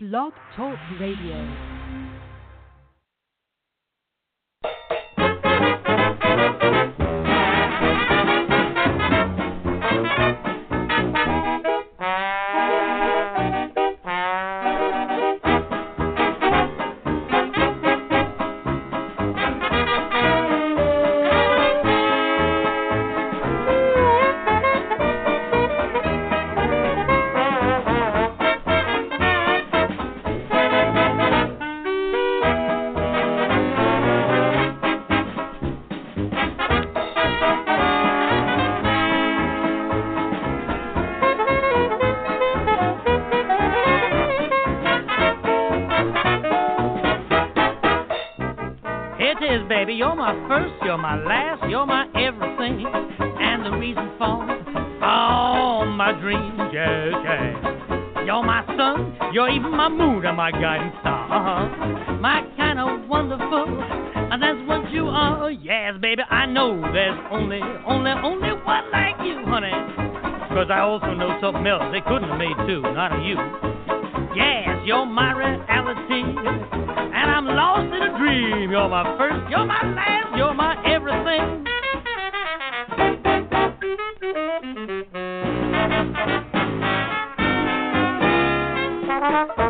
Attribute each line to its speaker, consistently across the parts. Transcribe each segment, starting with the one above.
Speaker 1: Blog Talk Radio.
Speaker 2: You're my last, you're my everything, and the reason for all my dreams. Yeah, yeah. You're my sun, you're even my moon and my guiding star. Uh-huh. My kind of wonderful, and that's what you are. Yes, baby. I know there's only, only, only one like you, honey. Cause I also know something else they couldn't have made two, not of you. Yes, you're my reality, and I'm lost in a dream. You're my first, you're my last, you're my everything.
Speaker 3: Well,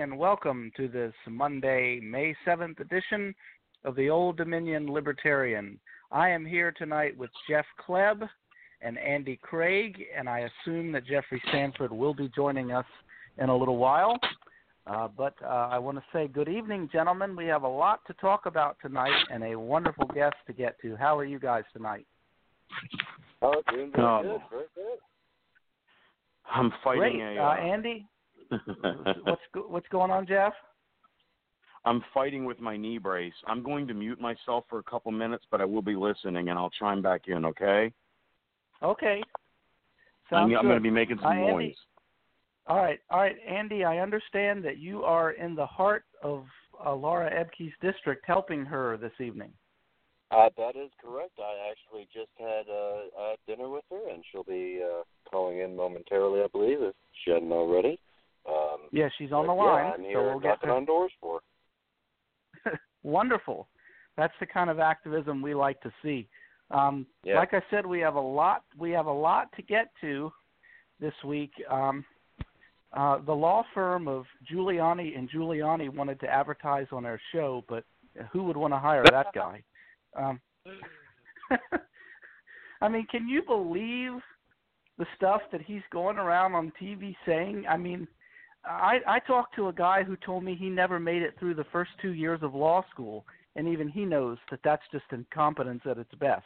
Speaker 3: good and welcome to this Monday, May 7th edition of the Old Dominion Libertarian. I am here tonight with Jeff Kleb and Andy Craig, and I assume that Jeffry Sanford will be joining us in a little while. Uh, but uh, I want to say good evening, gentlemen. We have a lot to talk about tonight and a wonderful guest to get to. How are you guys tonight?
Speaker 4: Oh, doing very
Speaker 5: Oh.
Speaker 4: good, very good.
Speaker 5: I'm fighting
Speaker 3: Great.
Speaker 5: a.
Speaker 3: Uh, Andy, what's what's going on, Jeff?
Speaker 5: I'm fighting with my knee brace. I'm going to mute myself for a couple minutes, but I will be listening, and I'll chime back in. Okay?
Speaker 3: Okay.
Speaker 5: I'm,
Speaker 3: Sounds
Speaker 5: I'm going to be making some
Speaker 3: Uh,
Speaker 5: noise.
Speaker 3: All right, all right, Andy. I understand that you are in the heart of uh, Laura Ebke's district, helping her this evening.
Speaker 4: Uh, that is correct. I actually just had uh, uh, dinner with her, and she'll be uh, calling in momentarily, I believe, if she hadn't already. Um,
Speaker 3: Yeah, she's on the line,
Speaker 4: yeah,
Speaker 3: so we'll get her.
Speaker 4: on doors for.
Speaker 3: Wonderful. That's the kind of activism we like to see. Um,
Speaker 4: Yeah.
Speaker 3: Like I said, we have a lot. We have a lot to get to this week. Um, uh, the law firm of Giuliani and Giuliani wanted to advertise on our show, but who would want to hire that guy? Um, I mean, can you believe the stuff that he's going around on TV saying? I mean, I I talked to a guy who told me he never made it through the first two years of law school, and even he knows that that's just incompetence at its best.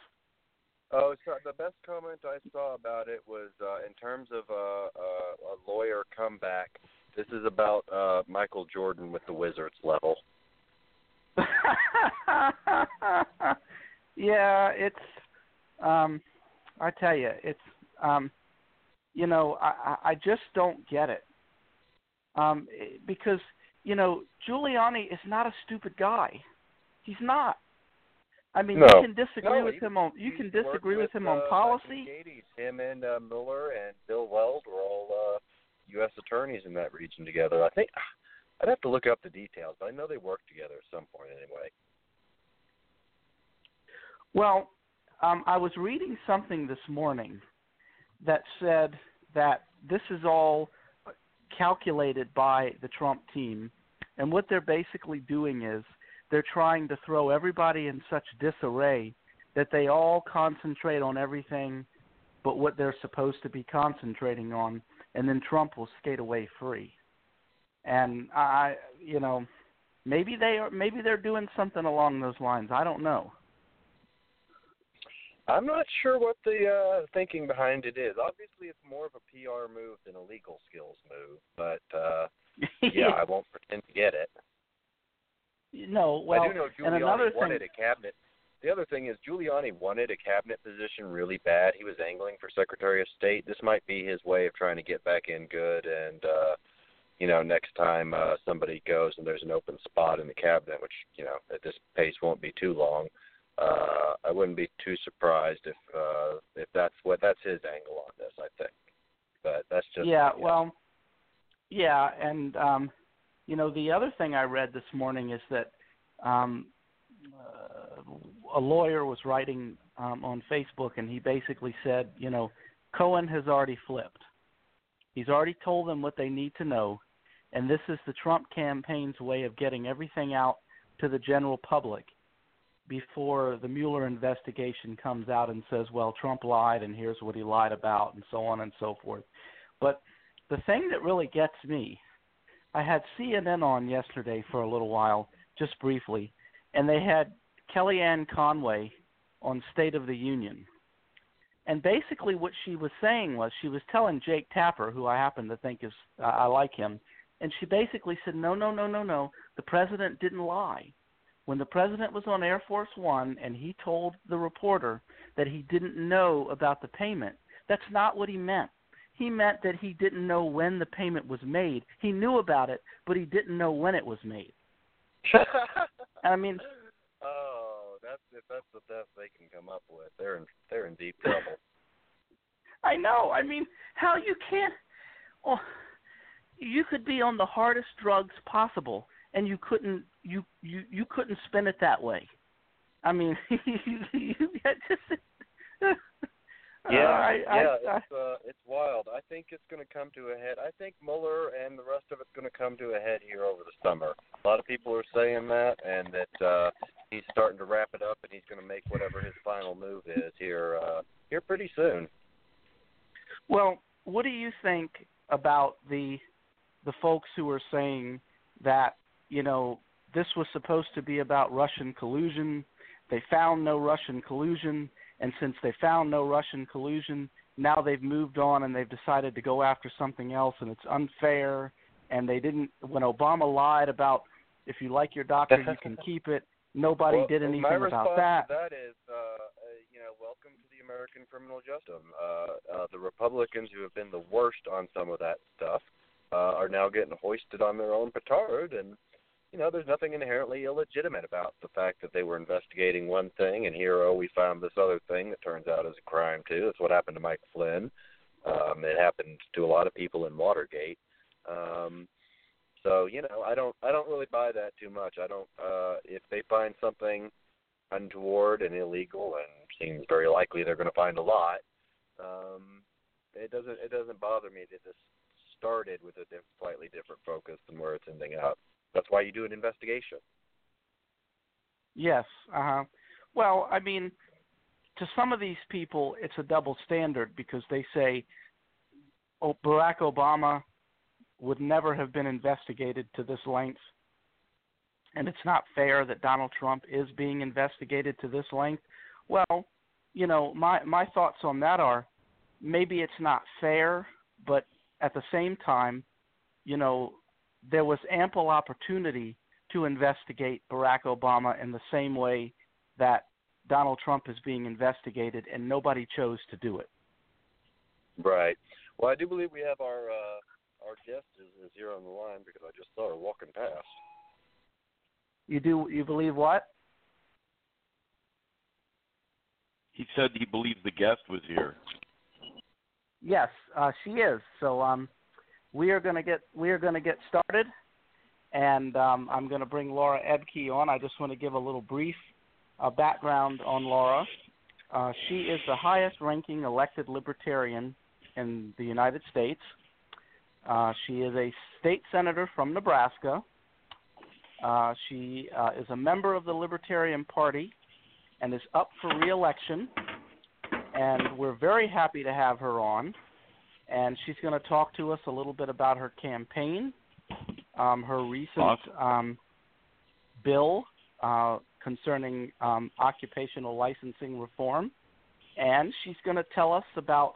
Speaker 4: Oh, so the best comment I saw about it was uh, in terms of uh, uh, a lawyer comeback. This is about uh, Michael Jordan with the Wizards level.
Speaker 3: yeah, it's um I tell you, it's um you know, I I just don't get it. Um because, you know, Giuliani is not a stupid guy. He's not. I mean,
Speaker 4: No.
Speaker 3: you can disagree
Speaker 4: No,
Speaker 3: with
Speaker 4: he-
Speaker 3: him on you can disagree with, him on
Speaker 4: uh,
Speaker 3: policy.
Speaker 4: Gades. Him and uh, Miller and Bill Weld were all uh, U.S. attorneys in that region together. I think I'd have to look up the details, but I know they worked together at some point anyway.
Speaker 3: Well, um, I was reading something this morning that said that this is all calculated by the Trump team, and what they're basically doing is they're trying to throw everybody in such disarray that they all concentrate on everything but what they're supposed to be concentrating on, and then Trump will skate away free. And I, you know, maybe they are, maybe they're doing something along those lines. I don't know.
Speaker 4: I'm not sure what the uh, thinking behind it is. Obviously, it's more of a PR move than a legal skills move, but uh, yeah, I won't pretend to get it.
Speaker 3: No, well,
Speaker 4: I do know
Speaker 3: and another
Speaker 4: Giuliani
Speaker 3: thing,
Speaker 4: a cabinet. The other thing is Giuliani wanted a cabinet position really bad. He was angling for Secretary of State. This might be his way of trying to get back in good and uh you know, next time uh somebody goes and there's an open spot in the cabinet, which, you know, at this pace won't be too long. Uh I wouldn't be too surprised if uh if that's what that's his angle on this, I think. But that's just
Speaker 3: yeah, well, yeah, and um, you know, the other thing I read this morning is that um, uh, a lawyer was writing um, on Facebook, and he basically said, you know, Cohen has already flipped. He's already told them what they need to know, and this is the Trump campaign's way of getting everything out to the general public before the Mueller investigation comes out and says, well, Trump lied and here's what he lied about, and so on and so forth. But the thing that really gets me, I had CNN on yesterday for a little while, just briefly, and they had Kellyanne Conway on State of the Union. And basically, what she was saying was she was telling Jake Tapper, who I happen to think is I like him, and she basically said, "No, no, no, no, no. The president didn't lie. When the president was on Air Force One and he told the reporter that he didn't know about the payment, that's not what he meant. He meant that he didn't know when the payment was made. He knew about it, but he didn't know when it was made. I mean,
Speaker 4: oh, that's if that's the best they can come up with. They're in they're in deep trouble.
Speaker 3: I know. I mean, how you can't? Oh, you could be on the hardest drugs possible, and you couldn't. You you you couldn't spin it that way. I mean, you, just.
Speaker 4: Yeah,
Speaker 3: uh, I,
Speaker 4: yeah,
Speaker 3: I, I,
Speaker 4: it's uh, it's wild. I think it's going to come to a head. I think Mueller and the rest of it's going to come to a head here over the summer. A lot of people are saying that, and that uh, he's starting to wrap it up, and he's going to make whatever his final move is here uh, here pretty soon.
Speaker 3: Well, what do you think about the the folks who are saying that you know this was supposed to be about Russian collusion? They found no Russian collusion, and since they found no Russian collusion, now they've moved on and they've decided to go after something else, and it's unfair. And they didn't when Obama lied about if you like your doctor, you can keep it. Nobody
Speaker 4: well,
Speaker 3: did anything
Speaker 4: my
Speaker 3: about that.
Speaker 4: To that is, uh, uh, you know, welcome to the American criminal justice. Uh, uh, the Republicans who have been the worst on some of that stuff uh, are now getting hoisted on their own petard, and you know, there's nothing inherently illegitimate about the fact that they were investigating one thing, and here, oh, we found this other thing that turns out is a crime too. That's what happened to Mike Flynn. Um, it happened to a lot of people in Watergate. Um, so you know, I don't, I don't really buy that too much. I don't. Uh, if they find something untoward and illegal, and seems very likely they're going to find a lot, um, it doesn't, it doesn't bother me that this started with a diff- slightly different focus than where it's ending up. That's why you do an investigation.
Speaker 3: Yes. Uh huh. Well, I mean, to some of these people, it's a double standard because they say, "Oh, Barack Obama would never have been investigated to this length," and it's not fair that Donald Trump is being investigated to this length. Well, you know, my my thoughts on that are maybe it's not fair, but at the same time, you know, there was ample opportunity to investigate Barack Obama in the same way that Donald Trump is being investigated, and nobody chose to do it.
Speaker 4: Right. Well, I do believe we have our uh, our guest is, is here on the line because I just saw her walking past.
Speaker 3: You do? You believe what?
Speaker 5: He said he believes the guest was here.
Speaker 3: Yes, uh, she is. So um, we are going to get we are going to get started, and um, I'm going to bring Laura Ebke on. I just want to give a little brief uh, background on Laura. Uh, she is the highest-ranking elected libertarian in the United States. Uh, she is a state senator from Nebraska. Uh, she uh, is a member of the Libertarian Party and is up for reelection. And we're very happy to have her on. And she's going to talk to us a little bit about her campaign, um, her recent
Speaker 5: Awesome.
Speaker 3: um, bill uh, concerning um, occupational licensing reform, and she's going to tell us about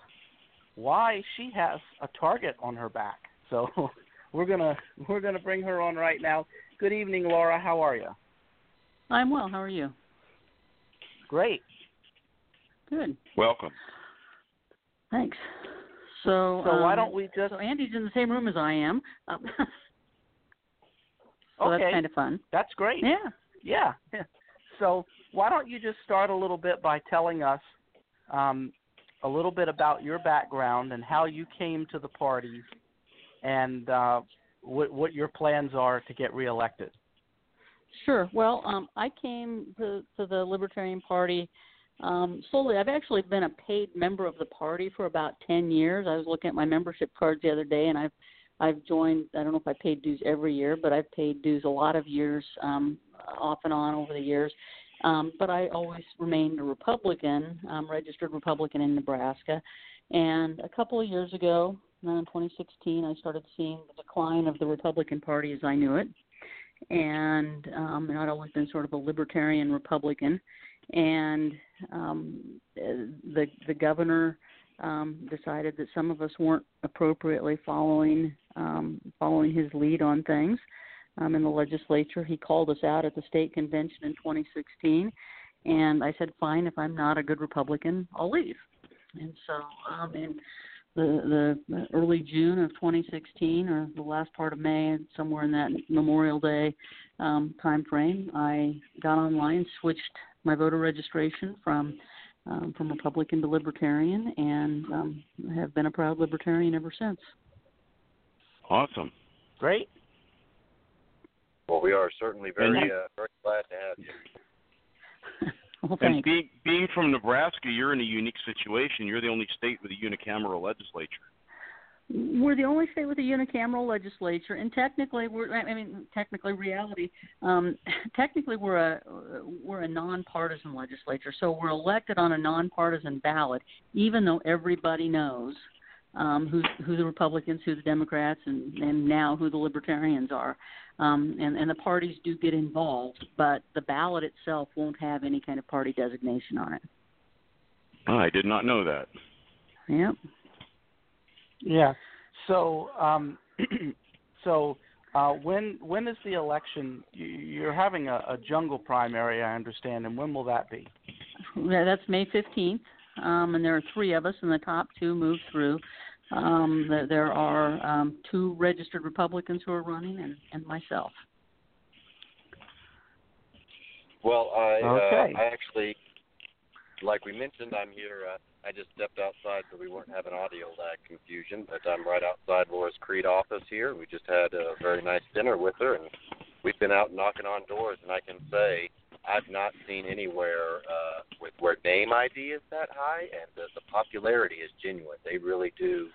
Speaker 3: why she has a target on her back. So we're gonna we're gonna bring her on right now. Good evening, Laura. How are you?
Speaker 6: I'm well. How are you?
Speaker 3: Great.
Speaker 6: Good.
Speaker 5: Welcome.
Speaker 6: Thanks. So,
Speaker 3: So why
Speaker 6: um,
Speaker 3: don't we just
Speaker 6: So Andy's in the same room as I am. Um, so
Speaker 3: okay?
Speaker 6: that's kind of fun.
Speaker 3: That's great.
Speaker 6: Yeah.
Speaker 3: Yeah. So why don't you just start a little bit by telling us um, a little bit about your background and how you came to the party, and uh, what what your plans are to get reelected.
Speaker 6: Sure. Well, um, I came to, to the Libertarian Party um, solely. I've actually been a paid member of the party for about ten years. I was looking at my membership cards the other day, and I've I've joined. I don't know if I paid dues every year, but I've paid dues a lot of years, um, off and on over the years. Um, but I always remained a Republican, um, registered Republican in Nebraska. And a couple of years ago, in 2016, I started seeing the decline of the Republican Party as I knew it and um and I'd always been sort of a libertarian Republican and um the the governor um decided that some of us weren't appropriately following um following his lead on things. Um in the legislature he called us out at the state convention in 2016 and I said fine if I'm not a good Republican I'll leave. And so um in the the early June of 2016 or the last part of May, somewhere in that Memorial Day um, time frame, I got online, switched my voter registration from um, from Republican to Libertarian, and um, have been a proud Libertarian ever since.
Speaker 5: Awesome.
Speaker 3: Great.
Speaker 4: Well, we are certainly very
Speaker 5: you-
Speaker 4: uh, very glad to have you.
Speaker 6: well,
Speaker 5: And being being from Nebraska, you're in a unique situation. You're the only state with a unicameral legislature.
Speaker 6: We're the only state with a unicameral legislature, and technically, we're I mean, technically, reality, um, technically, we're a we're a nonpartisan legislature. So we're elected on a nonpartisan ballot, even though everybody knows um, who who the Republicans, who the Democrats, and and now who the Libertarians are. Um, and and the parties do get involved, but the ballot itself won't have any kind of party designation on it.
Speaker 5: I did not know that.
Speaker 6: Yep.
Speaker 3: Yeah. So, um, so uh, when when is the election? You- You're having a, a jungle primary, I understand, and when will that be?
Speaker 6: Yeah, that's May 15th, um, and there are three of us, and the top two move through. Um, there, there are um, two registered Republicans who are running, and, and myself.
Speaker 4: Well, I
Speaker 3: Okay.
Speaker 4: uh, I actually, like we mentioned, I'm here. Uh, I just stepped outside so we have an audio lag confusion. But I'm right outside Laura's Crete office here. We just had a very nice dinner with her, and we've been out knocking on doors. And I can say I've not seen anywhere uh, with where name ID is that high, and the, the popularity is genuine. They really do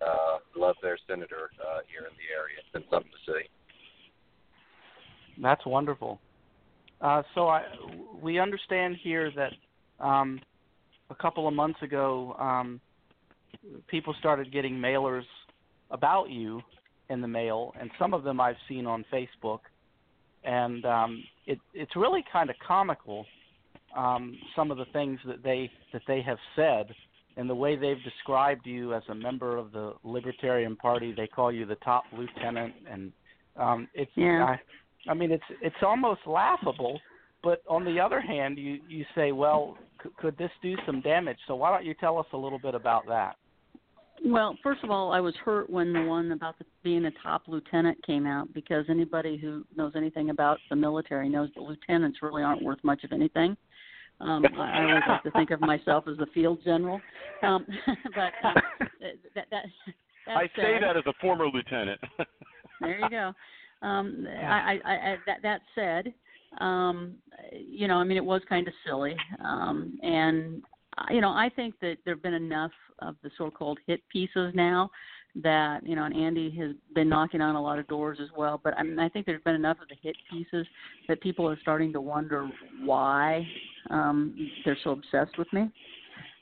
Speaker 4: uh, love their senator uh, here in the area. It's been something to see.
Speaker 3: That's wonderful. Uh, so I, we understand here that um, a couple of months ago, um, people started getting mailers about you in the mail, and some of them I've seen on Facebook, and um, it, it's really kind of comical um, some of the things that they that they have said and the way they've described you as a member of the Libertarian Party. They call you the top lieutenant, and um, it's
Speaker 6: Yeah.
Speaker 3: I, I mean it's it's almost laughable. But on the other hand, you you say, well, c- could this do some damage? So why don't you tell us a little bit about that?
Speaker 6: Well, first of all, I was hurt when the one about the, being a top lieutenant came out because anybody who knows anything about the military knows that lieutenants really aren't worth much of anything. Um, I, I always like to think of myself as the field general, um, but um, that, that, that
Speaker 5: I say that as a former lieutenant.
Speaker 6: there you go. Um, I, I, I, that, that said, um, you know, I mean, it was kind of silly, um, and you know, I think that there've been enough of the so-called hit pieces now that you know, and Andy has been knocking on a lot of doors as well. But I mean, I think there's been enough of the hit pieces that people are starting to wonder why um, they're so obsessed with me.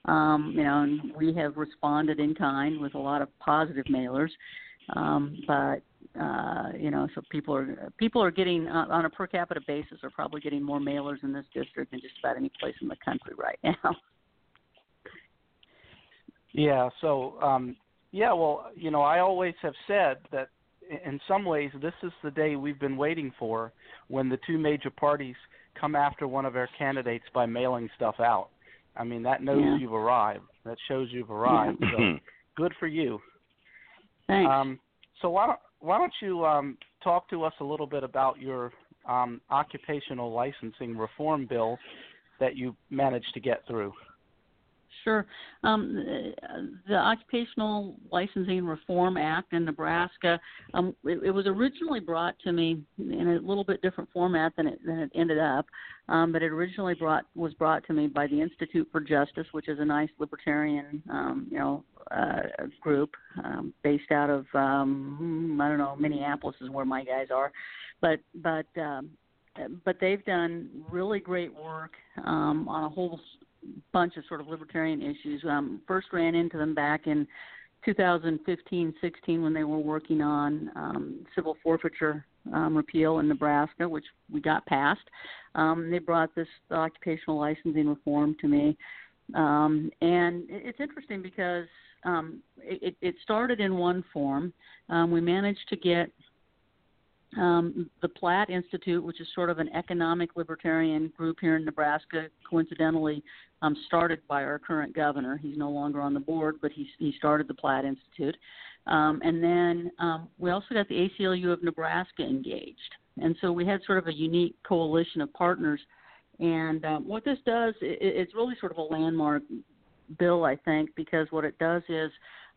Speaker 6: Um, you know, and we have responded in kind with a lot of positive mailers, um, but uh, you know, so people are people are getting uh, on a per capita basis are probably getting more mailers in this district than just about any place in the country right now.
Speaker 3: Yeah. So, um, yeah. Well, you know, I always have said that in some ways this is the day we've been waiting for, when the two major parties come after one of their candidates by mailing stuff out. I mean, that knows
Speaker 6: Yeah.
Speaker 3: you've arrived. That shows you've arrived. So good for you.
Speaker 6: Thanks.
Speaker 3: Um, so why don't why don't you um, talk to us a little bit about your um, occupational licensing reform bill that you managed to get through?
Speaker 6: Sure. Um, the, Occupational Licensing Reform Act in Nebraska, um, it, it was originally brought to me in a little bit different format than it, than it ended up, um, but it originally brought was brought to me by the Institute for Justice, which is a nice libertarian, um, you know, uh, group um, based out of um, I don't know Minneapolis is where my guys are, but but um, but they've done really great work um, on a whole bunch of sort of libertarian issues. Um, first ran into them back in 2015-16 when they were working on um, civil forfeiture um, repeal in Nebraska, which we got passed. Um, they brought this occupational licensing reform to me, um, and it's interesting because um, it, it started in one form. Um, we managed to get um, the Platte Institute, which is sort of an economic libertarian group here in Nebraska, coincidentally um, started by our current governor. He's no longer on the board, but he, he started the Platte Institute. Um, and then we also got the ACLU of Nebraska engaged. And so we had sort of a unique coalition of partners. And um, what this does, it, it's really sort of a landmark bill, I think, because what it does is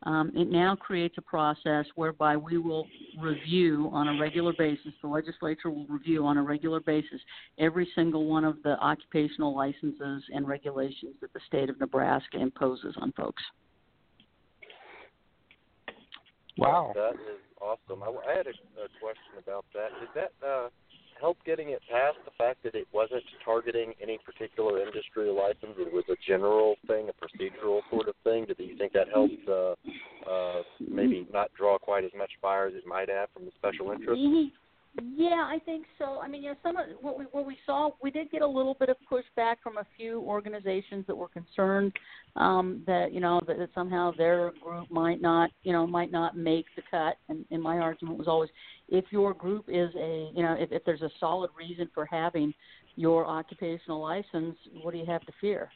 Speaker 6: um, it now creates a process whereby we will review on a regular basis, the legislature will review on a regular basis every single one of the occupational licenses and regulations that the state of Nebraska imposes on folks.
Speaker 3: Wow.
Speaker 4: That is awesome. I, I had a, a question about that. Did that uh, help getting it passed? The fact that it wasn't targeting any particular industry license, it was a general thing, a procedural sort of thing. Did you think that helped uh, uh, maybe not draw quite as much fire as it might have from the special interest?
Speaker 6: Yeah, I think so. I mean, you know, some of what we what we saw, we did get a little bit of pushback from a few organizations that were concerned um, that you know that, that somehow their group might not you know might not make the cut. And, and my argument was always, if your group is a you know if, if there's a solid reason for having your occupational license, what do you have to fear?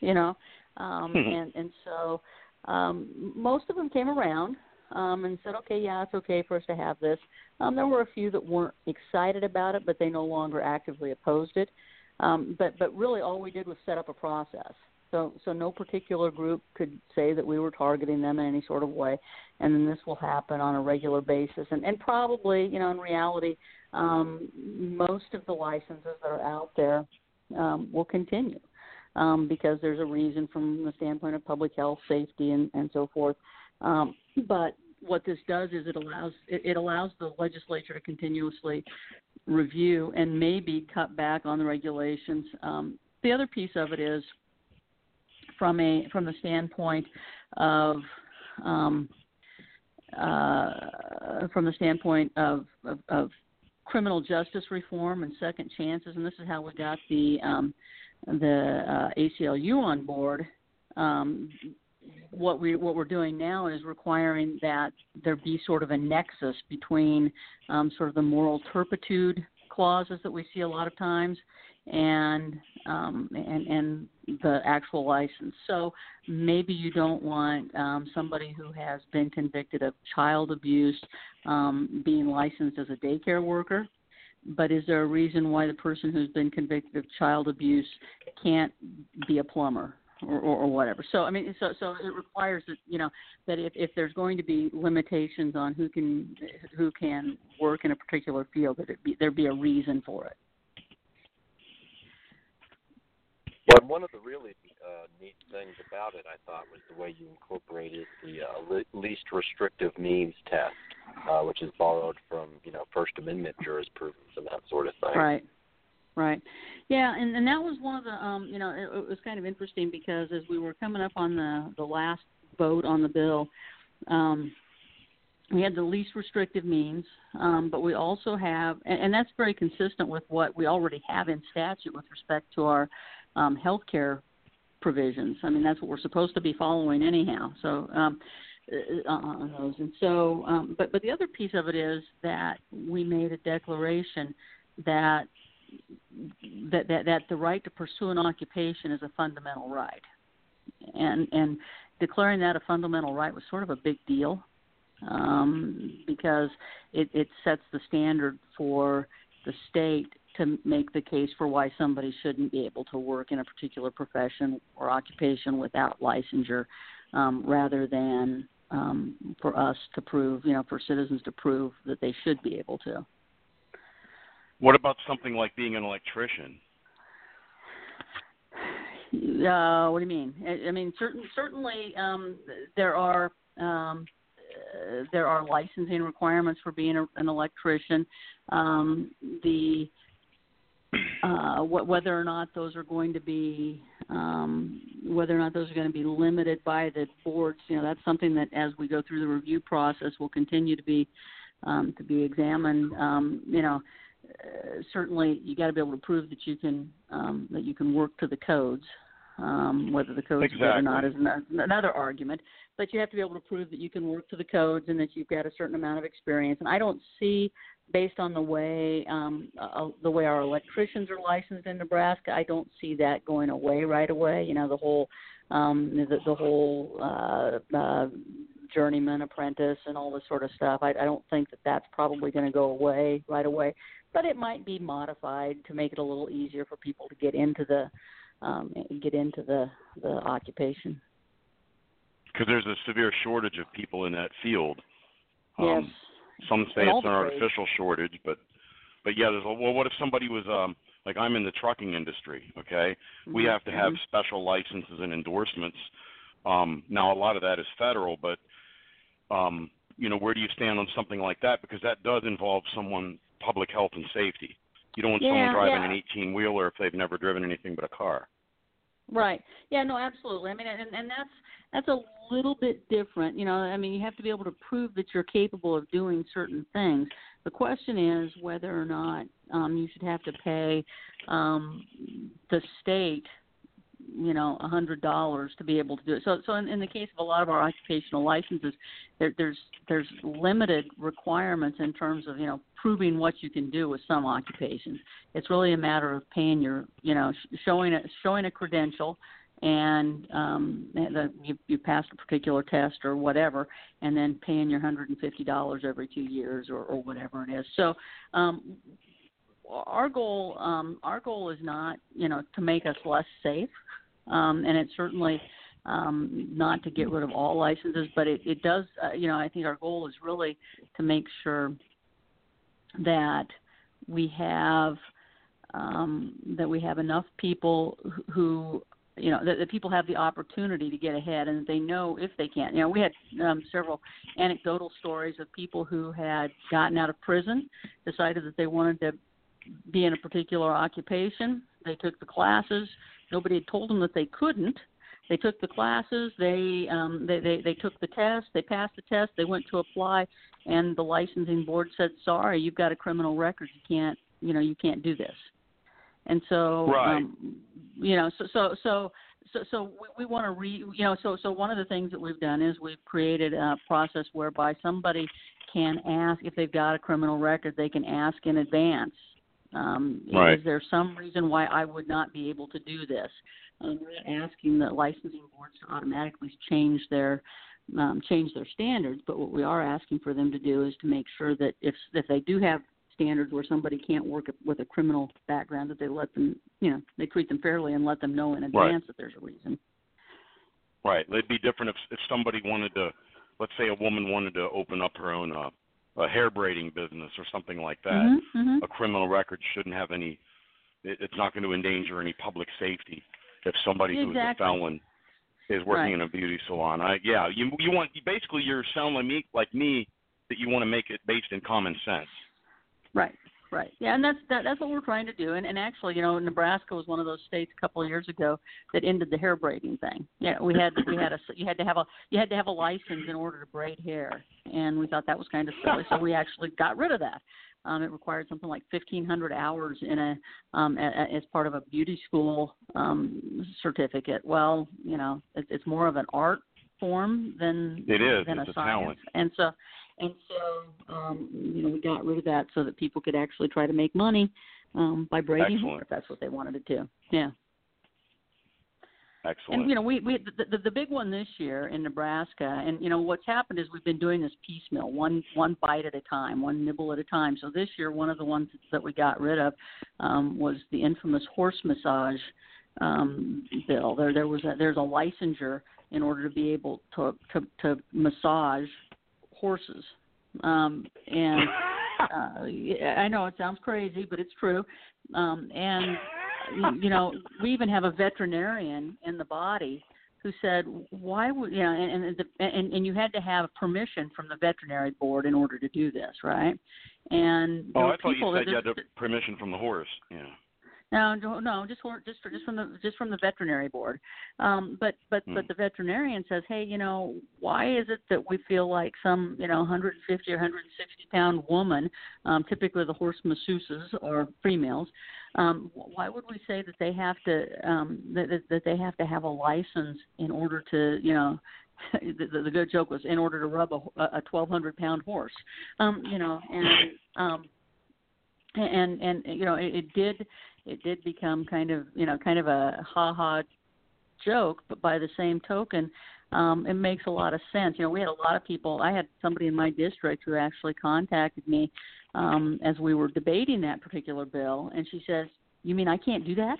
Speaker 6: You know, um, and and so um, most of them came around um, and said, okay, yeah, it's okay for us to have this. Um, there were a few that weren't excited about it, but they no longer actively opposed it. Um, but but really, all we did was set up a process. So so no particular group could say that we were targeting them in any sort of way, and then this will happen on a regular basis. And and probably, you know, in reality, um, most of the licenses that are out there um, will continue. Um, because there's a reason from the standpoint of public health, safety, and, and so forth. Um, but what this does is it allows it, allows the legislature to continuously review and maybe cut back on the regulations. Um, the other piece of it is from a from the standpoint of um, uh, from the standpoint of, of, of criminal justice reform and second chances, and this is how we got the um, the uh, ACLU on board, um, what we what we're doing now is requiring that there be sort of a nexus between um, sort of the moral turpitude clauses that we see a lot of times and um, and and the actual license. So maybe you don't want um, somebody who has been convicted of child abuse um, being licensed as a daycare worker. But is there a reason why the person who's been convicted of child abuse can't be a plumber or, or, or whatever. So I mean, so so it requires that you know that if, if there's going to be limitations on who can who can work in a particular field, that it be, there be a reason for it.
Speaker 4: But one of the really uh, neat things about it, I thought, was the way you incorporated the uh, le- least restrictive means test, uh, which is borrowed from you know First Amendment jurisprudence and that sort of thing.
Speaker 6: Right. Right. Yeah, and and that was one of the um you know it, it was kind of interesting because as we were coming up on the the last vote on the bill, um we had the least restrictive means, um, but we also have, and, and that's very consistent with what we already have in statute with respect to our um, health care provisions. I mean, that's what we're supposed to be following anyhow. So um, uh, on those, and so, um, but but the other piece of it is that we made a declaration that that, that that the right to pursue an occupation is a fundamental right, and and declaring that a fundamental right was sort of a big deal um, because it, it sets the standard for the state to make the case for why somebody shouldn't be able to work in a particular profession or occupation without licensure, um, rather than um, for us to prove, you know, for citizens to prove that they should be able to.
Speaker 5: What about something like being an electrician?
Speaker 6: Uh, what do you mean? I, I mean, certain, certainly um, there are um, uh, there are licensing requirements for being a, an electrician. Um, the uh, wh- whether or not those are going to be um, whether or not those are going to be limited by the boards, you know, that's something that as we go through the review process will continue to be um, to be examined. Um, you know, uh, certainly you got to be able to prove that you can um, that you can work to the codes. Um, whether the codes
Speaker 5: exactly.
Speaker 6: are good or not is another argument, but you have to be able to prove that you can work to the codes and that you've got a certain amount of experience. And I don't see, based on the way um, uh, the way our electricians are licensed in Nebraska, I don't see that going away right away. You know, the whole um, the, the whole uh, uh, journeyman apprentice and all this sort of stuff. I, I don't think that that's probably going to go away right away but it might be modified to make it a little easier for people to get into the um, get into the the occupation.
Speaker 5: Because there's a severe shortage of people in that field.
Speaker 6: Yes.
Speaker 5: Um, some say it's an artificial shortage, but but yeah, there's a, well, what if somebody was um like I'm in the trucking industry, okay? We
Speaker 6: Mhm,
Speaker 5: have to have
Speaker 6: mhm.
Speaker 5: special licenses and endorsements. Um now a lot of that is federal, but um you know, where do you stand on something like that because that does involve someone public health and safety. You don't want
Speaker 6: Yeah,
Speaker 5: someone driving
Speaker 6: yeah.
Speaker 5: an 18 wheeler if they've never driven anything but a car.
Speaker 6: Right. Yeah. No. Absolutely. I mean, and and that's that's a little bit different. You know, I mean, you have to be able to prove that you're capable of doing certain things. The question is whether or not um, you should have to pay um, the state, you know, a hundred dollars to be able to do it. So, so in, in the case of a lot of our occupational licenses, there, there's there's limited requirements in terms of you know proving what you can do with some occupations. It's really a matter of paying your, you know, sh- showing a showing a credential, and um, that you, you passed a particular test or whatever, and then paying your hundred and fifty dollars every two years or, or whatever it is. So. Um, our goal, um, our goal is not, you know, to make us less safe, um, and it's certainly um, not to get rid of all licenses, but it, it does, uh, you know, I think our goal is really to make sure that we have um, that we have enough people who- you know that, people have the opportunity to get ahead and they know if they can. You know, we had um, several anecdotal stories of people who had gotten out of prison, decided that they wanted to be in a particular occupation. They took the classes. Nobody had told them that they couldn't. They took the classes. They um, they, they they took the test. They passed the test. They went to apply, and the licensing board said, "Sorry, you've got a criminal record. You can't you know you can't do this." and so
Speaker 5: Right.
Speaker 6: um, you know, so so so. So, so we, we want to re, you know, so so one of the things that we've done is we've created a process whereby somebody can ask if they've got a criminal record, they can ask in advance. Um,
Speaker 5: Right.
Speaker 6: Is there some reason why I would not be able to do this? Um, we're not asking the licensing boards to automatically change their um, change their standards, but what we are asking for them to do is to make sure that if if they do have standards where somebody can't work with a criminal background, that they let them, you know, they treat them fairly and let them know in advance
Speaker 5: Right.
Speaker 6: that there's a reason.
Speaker 5: Right. It'd be different if if somebody wanted to, let's say a woman wanted to open up her own uh, a hair braiding business or something like that.
Speaker 6: Mhm, mhm.
Speaker 5: A criminal record shouldn't have any. It, it's not going to endanger any public safety if somebody who's a felon is working
Speaker 6: Right.
Speaker 5: in a beauty salon. I yeah. You you want basically you're sounding like me like me that you want to make it based in common sense.
Speaker 6: Right, right. Yeah, and that's that, that's what we're trying to do. And, and actually, you know, Nebraska was one of those states a couple of years ago that ended the hair braiding thing. Yeah, we had we had a you had to have a you had to have a license in order to braid hair, and we thought that was kind of silly, so we actually got rid of that. Um, it required something like 1,500 hours in a um, a, a, as part of a beauty school um, certificate. Well, you know, it, it's more of an art form than
Speaker 5: It is.
Speaker 6: than
Speaker 5: It's
Speaker 6: a
Speaker 5: a
Speaker 6: science.
Speaker 5: talent.
Speaker 6: And so and so um, you know we got rid of that so that people could actually try to make money um, by braiding hair if that's what they wanted to do. Yeah.
Speaker 5: Excellent.
Speaker 6: And you know, we we the, the the big one this year in Nebraska, and you know what's happened is we've been doing this piecemeal, one one bite at a time, one nibble at a time. So this year, one of the ones that we got rid of um, was the infamous horse massage um, bill. There there was a, there's a licensure in order to be able to to, to massage horses, um, and uh, yeah, I know it sounds crazy, but it's true. Um, and you- you know, we even have a veterinarian in the body who said, "Why would you know?" And and, the, and and you had to have permission from the veterinary board in order to do this, right? And there
Speaker 5: oh, I thought
Speaker 6: people
Speaker 5: you said
Speaker 6: that
Speaker 5: you had
Speaker 6: just-
Speaker 5: permission from the horse. Yeah.
Speaker 6: No, no, just for, just for, just from the just from the veterinary board. Um, but but
Speaker 5: Hmm.
Speaker 6: but the veterinarian says, hey, you know, why is it that we feel like some you know 150 or 160 pound woman, um, typically the horse masseuses or females, um, why would we say that they have to um, that, that that they have to have a license in order to you know the, the, the good joke was in order to rub a, a 1,200 pound horse, um, you know, and um, and and you know it, it did it did become kind of you know kind of a ha ha joke, but by the same token, um, it makes a lot of sense. You know, we had a lot of people. I had somebody in my district who actually contacted me um, as we were debating that particular bill, and she says, "You mean I can't do that?"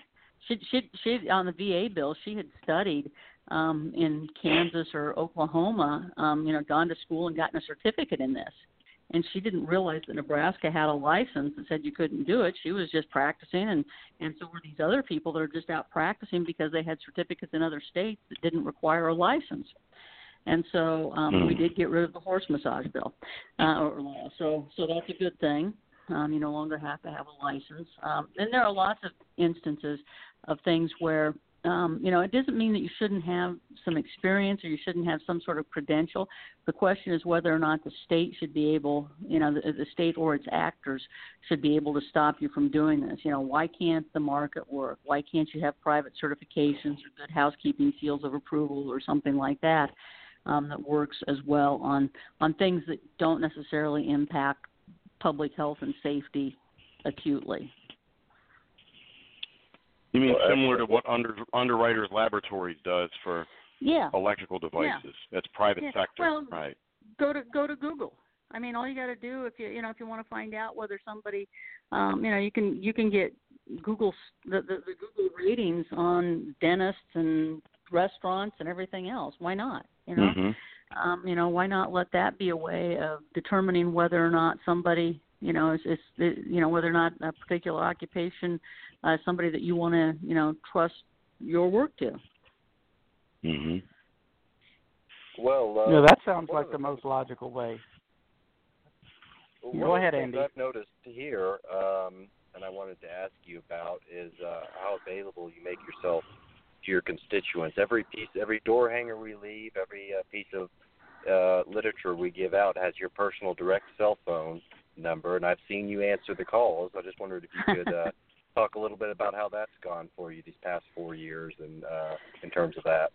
Speaker 6: She she she on the VA bill, she had studied um, in Kansas or Oklahoma, um, you know, gone to school and gotten a certificate in this and she didn't realize that Nebraska had a license that said you couldn't do it. She was just practicing, and and so were these other people that are just out practicing because they had certificates in other states that didn't require a license. And so um, we
Speaker 5: Hmm.
Speaker 6: did get rid of the horse massage bill uh, or law. So so that's a good thing. Um, you no longer have to have a license. Um, and there are lots of instances of things where um, you know, it doesn't mean that you shouldn't have some experience or you shouldn't have some sort of credential. The question is whether or not the state should be able, you know, the, the state or its actors should be able to stop you from doing this. You know, why can't the market work? Why can't you have private certifications or good housekeeping seals of approval or something like that um, that works as well on on things that don't necessarily impact public health and safety acutely.
Speaker 5: You mean
Speaker 4: Well,
Speaker 5: similar to what under, Underwriters Laboratories does for
Speaker 6: Yeah.
Speaker 5: electrical devices? That's private
Speaker 6: Yeah.
Speaker 5: sector,
Speaker 6: Well,
Speaker 5: right?
Speaker 6: go to go to Google. I mean, all you got to do if you you know if you want to find out whether somebody, um, you know, you can you can get Google s- the, the the Google ratings on dentists and restaurants and everything else. Why not? You know,
Speaker 5: hmm
Speaker 6: um, you know, why not let that be a way of determining whether or not somebody, you know, is, is you know whether or not a particular occupation, uh, somebody that you want to you know trust your work to.
Speaker 5: hmm
Speaker 4: Well, uh,
Speaker 3: no, that sounds like
Speaker 4: of
Speaker 3: the most logical way.
Speaker 4: One
Speaker 3: Go ahead,
Speaker 4: things
Speaker 3: Andy.
Speaker 4: I've noticed here, um, and I wanted to ask you about, is uh, how available you make yourself to your constituents. Every piece, every door hanger we leave, every uh, piece of uh, literature we give out has your personal direct cell phone number, and I've seen you answer the calls. I just wondered if you could uh, talk a little bit about how that's gone for you these past four years, and uh, in terms of that.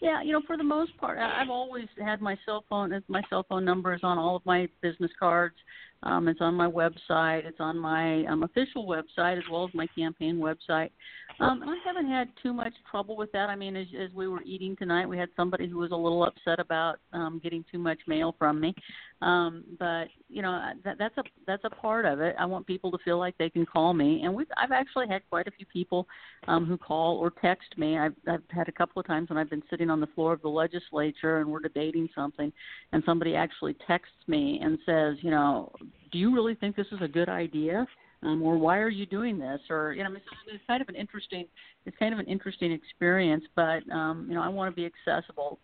Speaker 6: Yeah, you know, for the most part, I've always had my cell phone. My cell phone number is on all of my business cards. Um, it's on my website. It's on my um, official website as well as my campaign website. Um, and I haven't had too much trouble with that. I mean, as, as we were eating tonight, we had somebody who was a little upset about um, getting too much mail from me. Um, but you know, that, that's a that's a part of it. I want people to feel like they can call me, and we've I've actually had quite a few people um, who call or text me. I've I've had a couple of times when I've been sitting on the floor of the legislature and we're debating something, and somebody actually texts me and says, you know, do you really think this is a good idea? Um, or why are you doing this? Or you know it's, it's kind of an interesting it's kind of an interesting experience but um, you know I want to be accessible.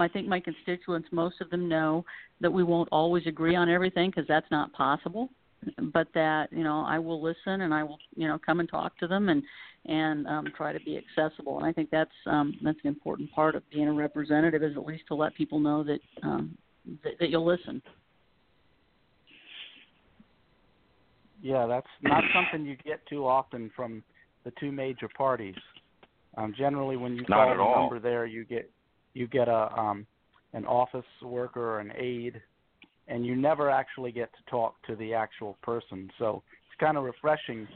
Speaker 6: I think my constituents most of them know that we won't always agree on everything because that's not possible but that you know I will listen and I will you know come and talk to them and and um, try to be accessible. And I think that's um, that's an important part of being a representative is at least to let people know that um, that, that you'll listen.
Speaker 3: Yeah, that's not something you get too often from the two major parties. Um, generally, when you
Speaker 5: Not
Speaker 3: call
Speaker 5: at
Speaker 3: the
Speaker 5: all.
Speaker 3: number there, you get you get a um, an office worker or an aide, and you never actually get to talk to the actual person. So it's kind of refreshing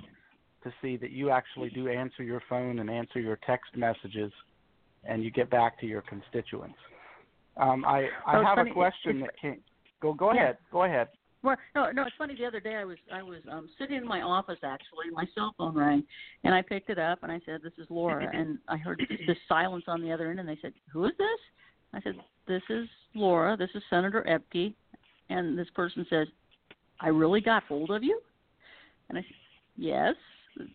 Speaker 3: to see that you actually do answer your phone and answer your text messages, and you get back to your constituents. Um, I I
Speaker 6: Oh,
Speaker 3: have
Speaker 6: funny.
Speaker 3: a question
Speaker 6: It's-
Speaker 3: that came. Go go
Speaker 6: Yeah.
Speaker 3: ahead. Go ahead.
Speaker 6: Well, no, no, it's funny. The other day, I was I was um, sitting in my office actually. My cell phone rang, and I picked it up and I said, "This is Laura." And I heard this silence on the other end, and they said, "Who is this?" I said, "This is Laura. This is Senator Ebke." And this person says, "I really got hold of you." And I said, "Yes."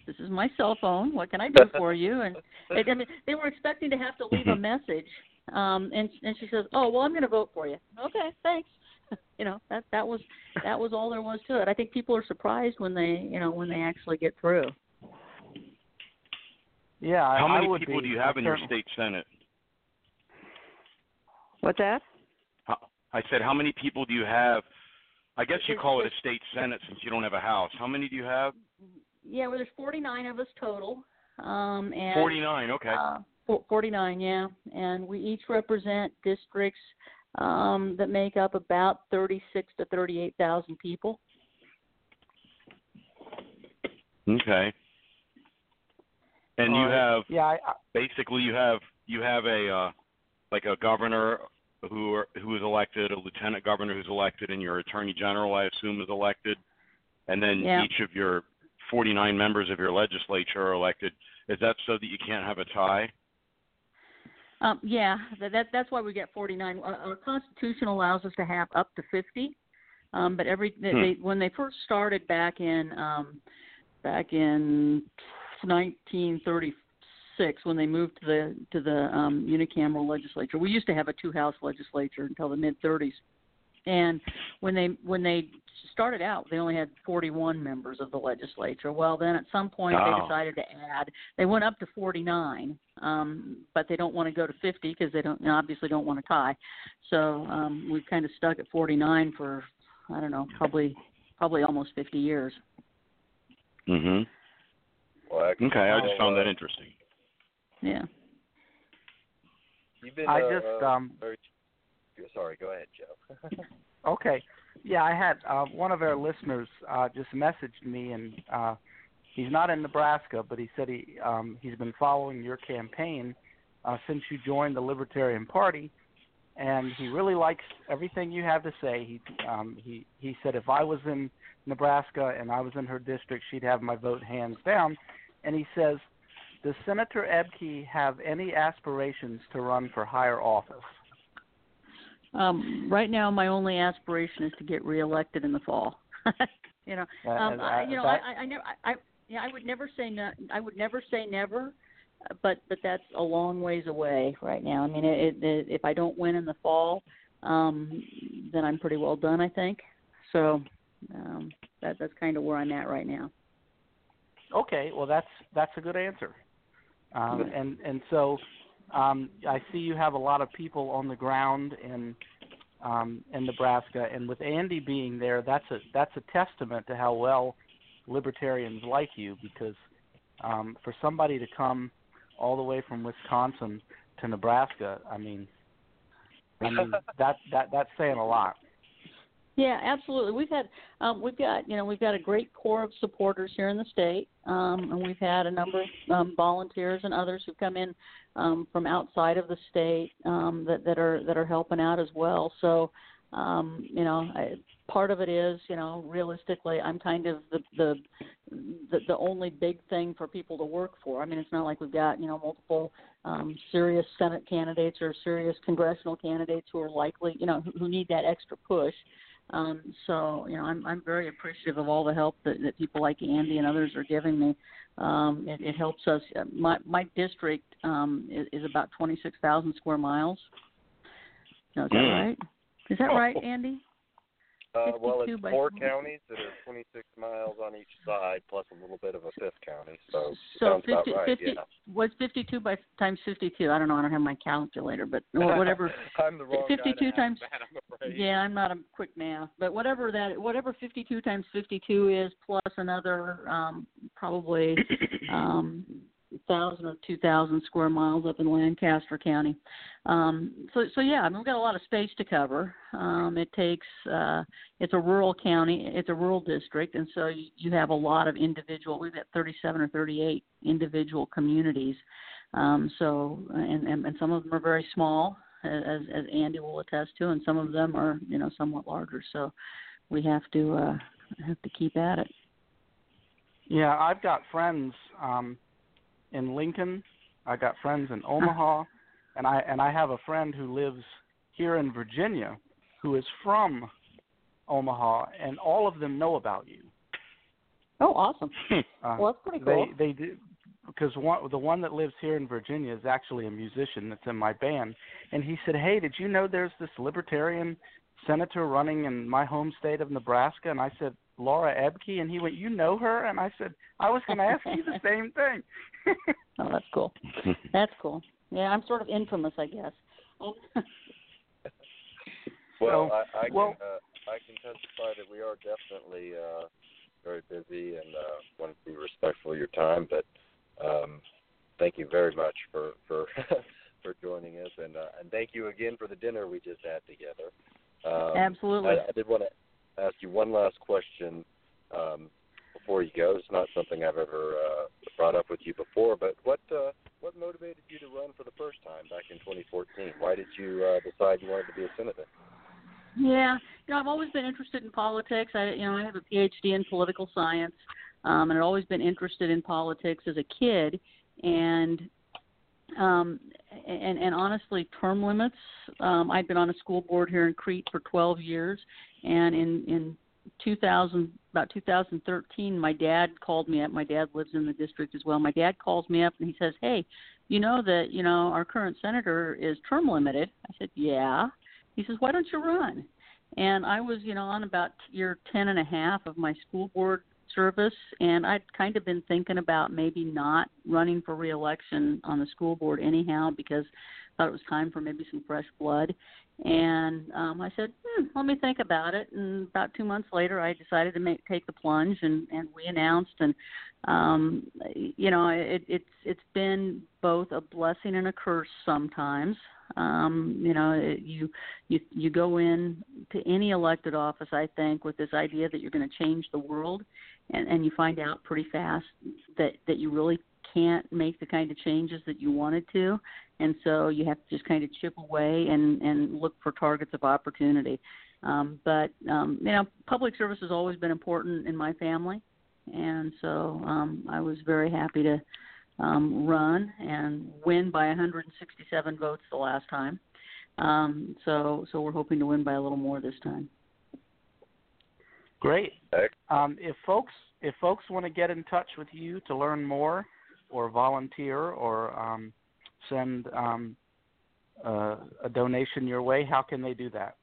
Speaker 6: This is my cell phone. What can I do for you? And I mean, they were expecting to have to leave a message. Um, and and she says, "Oh, well, I'm going to vote for you." Okay, thanks you know that that was that was all there was to it. I think people are surprised when they you know when they actually get through.
Speaker 3: Yeah, I,
Speaker 5: How
Speaker 3: I
Speaker 5: many
Speaker 3: would
Speaker 5: people
Speaker 3: be.
Speaker 5: do you have in your state senate?
Speaker 6: What's that?
Speaker 5: I said, how many people do you have? I guess you call it a state senate since you don't have a house. How many do you have?
Speaker 6: Yeah, well, there's 49 of us total, um, and
Speaker 5: Forty-nine. Okay.
Speaker 6: Uh, 49, yeah, and we each represent districts um, that make up about 36 to 38,000 people.
Speaker 5: Okay. And you
Speaker 3: All right.
Speaker 5: have
Speaker 3: Yeah, I, I,
Speaker 5: basically you have you have a uh, like a governor who are, who is elected, a lieutenant governor who's elected, and your attorney general, I assume, is elected, and then
Speaker 6: Yeah.
Speaker 5: each of your 49 members of your legislature are elected. Is that so that you can't have a tie?
Speaker 6: Um, yeah, that, that that's why we get 49. Our, our Constitution allows us to have up to 50, um, but every they,
Speaker 5: Hmm.
Speaker 6: they, when they first started back in um, back in 1936, when they moved to the to the um, unicameral legislature, we used to have a two-house legislature until the mid 30s, and when they when they started out, they only had 41 members of the legislature. Well, then at some point
Speaker 5: Oh.
Speaker 6: they decided to add. They went up to 49, um, but they don't want to go to 50 because they don't obviously don't want to tie. So um, we've kind of stuck at 49 for I don't know, probably probably almost 50 years.
Speaker 5: Mm-hmm.
Speaker 4: Well.
Speaker 5: Okay, I just found
Speaker 4: uh,
Speaker 5: that interesting.
Speaker 6: Yeah.
Speaker 4: You've been,
Speaker 3: I
Speaker 4: uh,
Speaker 3: just
Speaker 4: uh,
Speaker 3: um
Speaker 4: very, sorry. Go ahead, Joe.
Speaker 3: okay. Yeah, I had uh, one of our listeners uh, just messaged me, and uh, he's not in Nebraska, but he said he um, he's been following your campaign uh, since you joined the Libertarian Party, and he really likes everything you have to say. He um, he he said if I was in Nebraska and I was in her district, she'd have my vote hands down. And he says, does Senator Ebke have any aspirations to run for higher office?
Speaker 6: Um, right now, my only aspiration is to get reelected in the fall. you know,
Speaker 3: Uh,
Speaker 6: um,
Speaker 3: uh,
Speaker 6: I, you know,
Speaker 3: that-
Speaker 6: I, I, I never, I, I, yeah, I would never say no. I would never say never, uh, but but that's a long ways away right now. I mean, it, it, if I don't win in the fall, um, then I'm pretty well done, I think. So um, that that's kind of where I'm at right now.
Speaker 3: Okay, well that's that's a good answer. Um, and and so um, I see you have a lot of people on the ground in um, in Nebraska, and with Andy being there, that's a that's a testament to how well libertarians like you because um, for somebody to come all the way from Wisconsin to Nebraska, I mean, I mean that that that's saying a lot.
Speaker 6: Yeah, absolutely. We've had um, we've got you know we've got a great core of supporters here in the state, um, and we've had a number of um, volunteers and others who come in um, from outside of the state um, that that are that are helping out as well. So um, you know, I, part of it is, you know, realistically, I'm kind of the, the the the only big thing for people to work for. I mean, it's not like we've got you know multiple um, serious Senate candidates or serious congressional candidates who are likely, you know, who, who need that extra push. Um, so, you know, I'm I'm very appreciative of all the help that, that people like Andy and others are giving me. Um, it, it helps us. My my district um, is, is about 26,000 square miles. No, is that
Speaker 5: Mm.
Speaker 6: right? Is that right, Andy?
Speaker 4: Uh, well, it's four counties that are 26 miles on each side, plus a little bit of a fifth county. So,
Speaker 6: So 50,
Speaker 4: about right.
Speaker 6: 50
Speaker 4: yeah.
Speaker 6: what's 52 by times 52? I don't know. I don't have my calculator, but whatever.
Speaker 4: I'm the wrong guy to
Speaker 6: 52
Speaker 4: ask
Speaker 6: times-
Speaker 4: that, I'm.
Speaker 6: Yeah, I'm not a quick math, but whatever that, whatever 52 times 52 is, plus another um, probably um, thousand or two thousand square miles up in Lancaster County. Um, so, so yeah, I mean, we've got a lot of space to cover. Um, it takes, uh, it's a rural county, it's a rural district, and so you, have a lot of individual. We've got 37 or 38 individual communities. Um, so, and, and and some of them are very small, as as Andy will attest to, and some of them are you know somewhat larger. So, we have to uh, have to keep at it.
Speaker 3: Yeah, I've got friends um, in Lincoln. I got friends in Omaha, and I and I have a friend who lives here in Virginia, who is from Omaha, and all of them know about you.
Speaker 6: Oh, awesome!
Speaker 3: Uh,
Speaker 6: Well, that's pretty cool.
Speaker 3: They they do because one the one that lives here in Virginia is actually a musician that's in my band, and he said, "Hey, did you know there's this libertarian senator running in my home state of Nebraska?" And I said, "Laura Ebke," and he went, "You know her?" And I said, "I was going to ask you the same thing."
Speaker 6: Oh, that's cool. That's cool. Yeah, I'm sort of infamous, I guess.
Speaker 4: Well,
Speaker 3: So,
Speaker 4: I, I can
Speaker 3: well-
Speaker 4: uh, I can testify that we are definitely uh, very busy and uh, want to be respectful of your time. But um, thank you very much for for for joining us, and uh, and thank you again for the dinner we just had together. Um,
Speaker 6: Absolutely.
Speaker 4: I, I did want to ask you one last question um, before you go. It's not something I've ever uh, brought up with you before, but what uh, what motivated you to run for the first time back in 2014? Why did you uh, decide you wanted to be a senator?
Speaker 6: Yeah, you know, I've always been interested in politics. I, you know, I have a PhD in political science, um, and I've always been interested in politics as a kid. And um, and and honestly, term limits. Um, I'd been on a school board here in Crete for 12 years, and in in 2000 about 2013, my dad called me up. My dad lives in the district as well. My dad calls me up and he says, "Hey, you know that you know our current senator is term limited." I said, "Yeah." He says, "Why don't you run?" And I was, you know, on about year ten and a half of my school board service, and I'd kind of been thinking about maybe not running for reelection on the school board anyhow because I thought it was time for maybe some fresh blood. And um, I said, hmm, let me think about it. And about two months later, I decided to make take the plunge, and and we announced. And um, you know, it, it's it's been both a blessing and a curse sometimes. Um, you know, it, you you you go in to any elected office, I think, with this idea that you're going to change the world, and and you find out pretty fast that that you really can't make the kind of changes that you wanted to. And so you have to just kind of chip away and and look for targets of opportunity. Um but um you know public service has always been important in my family. And so um I was very happy to um run and win by 167 votes the last time. Um so so we're hoping to win by a little more this time.
Speaker 3: Great. Um, if folks if folks want to get in touch with you to learn more, or volunteer, or um, send um, uh, a donation your way, how can they do that?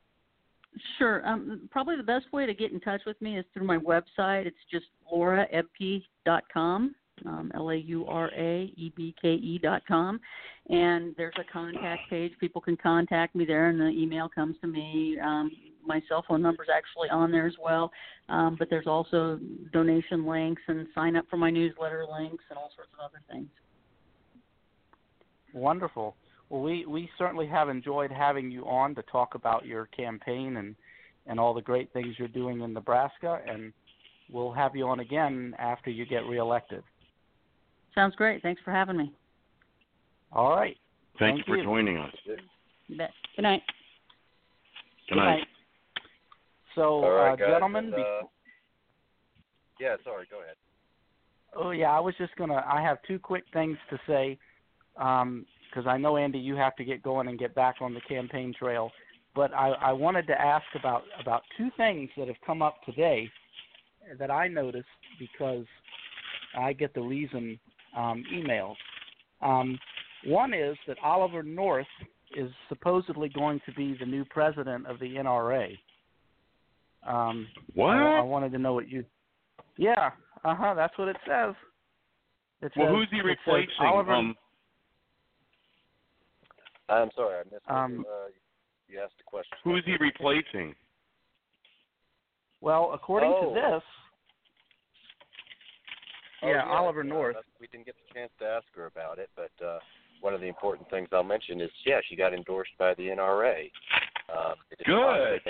Speaker 6: Sure. Um, probably the best way to get in touch with me is through my website. It's just lauraebke.com, um, L A U R A E B K E dot com, and there's a contact page. People can contact me there, and the email comes to me. Um, my cell phone number is actually on there as well. Um, but there's also donation links and sign up for my newsletter links and all sorts of other things.
Speaker 3: Wonderful. Well, we we certainly have enjoyed having you on to talk about your campaign and and all the great things you're doing in Nebraska, and we'll have you on again after you get reelected.
Speaker 6: Sounds great. Thanks for having me.
Speaker 3: All right.
Speaker 5: Thank,
Speaker 3: Thank
Speaker 5: you for
Speaker 3: you.
Speaker 5: joining us.
Speaker 6: You bet. Good night.
Speaker 5: Good night.
Speaker 3: So,
Speaker 4: right,
Speaker 3: uh,
Speaker 4: guys,
Speaker 3: gentlemen,
Speaker 4: and,
Speaker 3: be-
Speaker 4: uh, yeah, sorry, go ahead.
Speaker 3: Oh yeah, I was just gonna. I have two quick things to say, because I know Andy, you have to get going and get back on the campaign trail. But I, I wanted to ask about about two things that have come up today that I noticed because I get the reason um, emails. Um, one is that Oliver North is supposedly going to be the new president of the NRA. Um,
Speaker 5: What?
Speaker 3: I, I wanted to know what you. Yeah, uh huh. That's what it says. It
Speaker 5: well,
Speaker 3: says-
Speaker 5: who's he
Speaker 3: it says
Speaker 5: replacing?
Speaker 3: Oliver,
Speaker 5: Um,
Speaker 4: I'm sorry, I missed what
Speaker 3: Um,
Speaker 4: you, uh, you asked a question.
Speaker 5: who is he replacing?
Speaker 3: well, according
Speaker 4: Oh.
Speaker 3: to this,
Speaker 4: Oh,
Speaker 3: yeah, Oliver
Speaker 4: uh,
Speaker 3: North.
Speaker 4: We didn't get the chance to ask her about it, but uh, one of the important things I'll mention is, yeah, she got endorsed by the NRA. Um, they
Speaker 5: Good.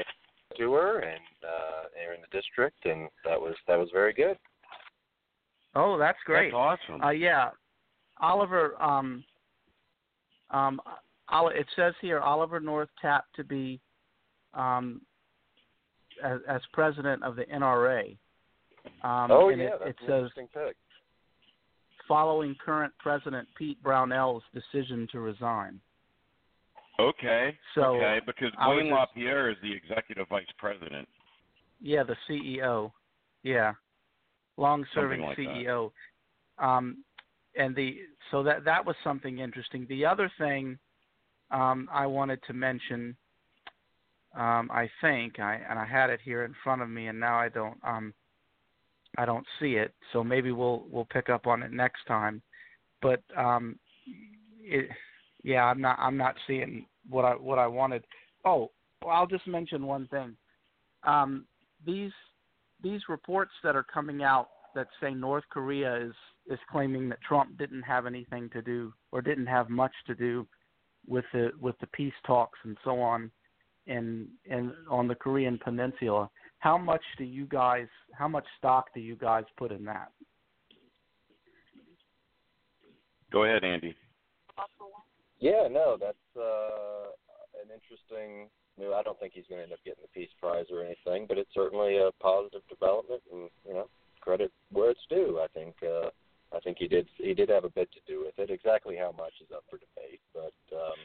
Speaker 4: Positive To her, and uh, they're in the district, and that was that was very good.
Speaker 3: Oh, that's great.
Speaker 5: That's awesome.
Speaker 3: Uh, yeah, Oliver. Um, um, Oli- it says here Oliver North tapped to be um, as, as president of the NRA. Um,
Speaker 4: oh
Speaker 3: and
Speaker 4: yeah,
Speaker 3: it,
Speaker 4: that's
Speaker 3: it
Speaker 4: an
Speaker 3: says
Speaker 4: interesting pick.
Speaker 3: following current President Pete Brownell's decision to resign.
Speaker 5: Okay.
Speaker 3: So
Speaker 5: okay, because Wayne
Speaker 3: just-
Speaker 5: LaPierre is the executive vice president.
Speaker 3: Yeah, the CEO. Yeah, long-serving
Speaker 5: like that.
Speaker 3: CEO. Um, and the so that that was something interesting. The other thing um, I wanted to mention, um, I think, I and I had it here in front of me, and now I don't. Um, I don't see it, so maybe we'll we'll pick up on it next time. But um, it, yeah, I'm not I'm not seeing what I what I wanted. Oh, well, I'll just mention one thing. Um, these these reports that are coming out that say North Korea is is claiming that Trump didn't have anything to do or didn't have much to do with the with the peace talks and so on in in on the Korean Peninsula. How much do you guys how much stock do you guys put in that?
Speaker 5: Go ahead, Andy.
Speaker 4: Yeah, no, that's uh, an interesting. You know, I don't think he's going to end up getting the Peace Prize or anything, but it's certainly a positive development, and you know, credit where it's due. I think uh, I think he did he did have a bit to do with it. Exactly how much is up for debate, but um,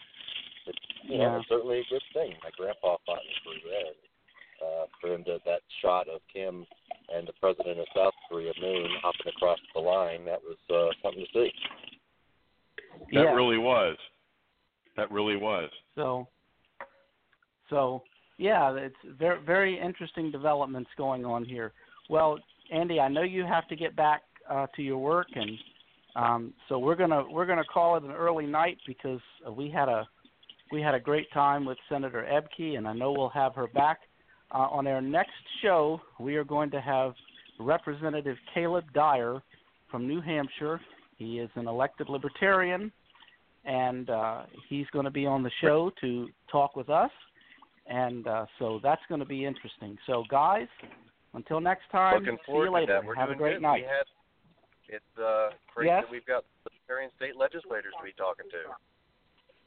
Speaker 4: it's you know it's certainly a good thing. My grandpa fought in Korea. there. Uh, for him to that shot of Kim and the president of South Korea, Moon, hopping across the line, that was uh, something to see.
Speaker 5: That
Speaker 3: yeah.
Speaker 5: really was. That really was.
Speaker 3: So, so yeah, it's very very interesting developments going on here. Well, Andy, I know you have to get back uh, to your work, and um, so we're gonna we're gonna call it an early night because we had a we had a great time with Senator Ebke, and I know we'll have her back uh, on our next show. We are going to have Representative Caleb Dyer from New Hampshire. He is an elected libertarian and uh, he's going to be on the show to talk with us. And uh, so that's going to be interesting. So, guys, until next time,
Speaker 4: Looking
Speaker 3: see
Speaker 4: forward
Speaker 3: you later.
Speaker 4: to that. We're
Speaker 3: Have a great
Speaker 4: good.
Speaker 3: night.
Speaker 4: We had, it's uh, great
Speaker 3: Yes?
Speaker 4: that we've got libertarian state legislators to be talking to.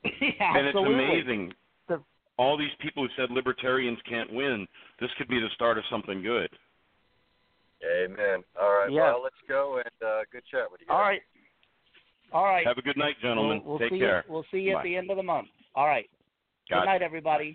Speaker 3: yeah,
Speaker 5: and it's
Speaker 3: absolutely.
Speaker 5: amazing.
Speaker 3: The-
Speaker 5: All these people who said libertarians can't win, this could be the start of something good.
Speaker 4: Amen. All right.
Speaker 3: Yeah.
Speaker 4: Well, let's go and uh, good chat with you.
Speaker 3: All
Speaker 4: guys.
Speaker 3: right. All right.
Speaker 5: Have a good night, gentlemen.
Speaker 3: We'll, we'll
Speaker 5: Take
Speaker 3: see
Speaker 5: care.
Speaker 3: You, we'll see you
Speaker 5: Bye.
Speaker 3: at the end of the month. All right.
Speaker 5: Got
Speaker 3: Good night, everybody.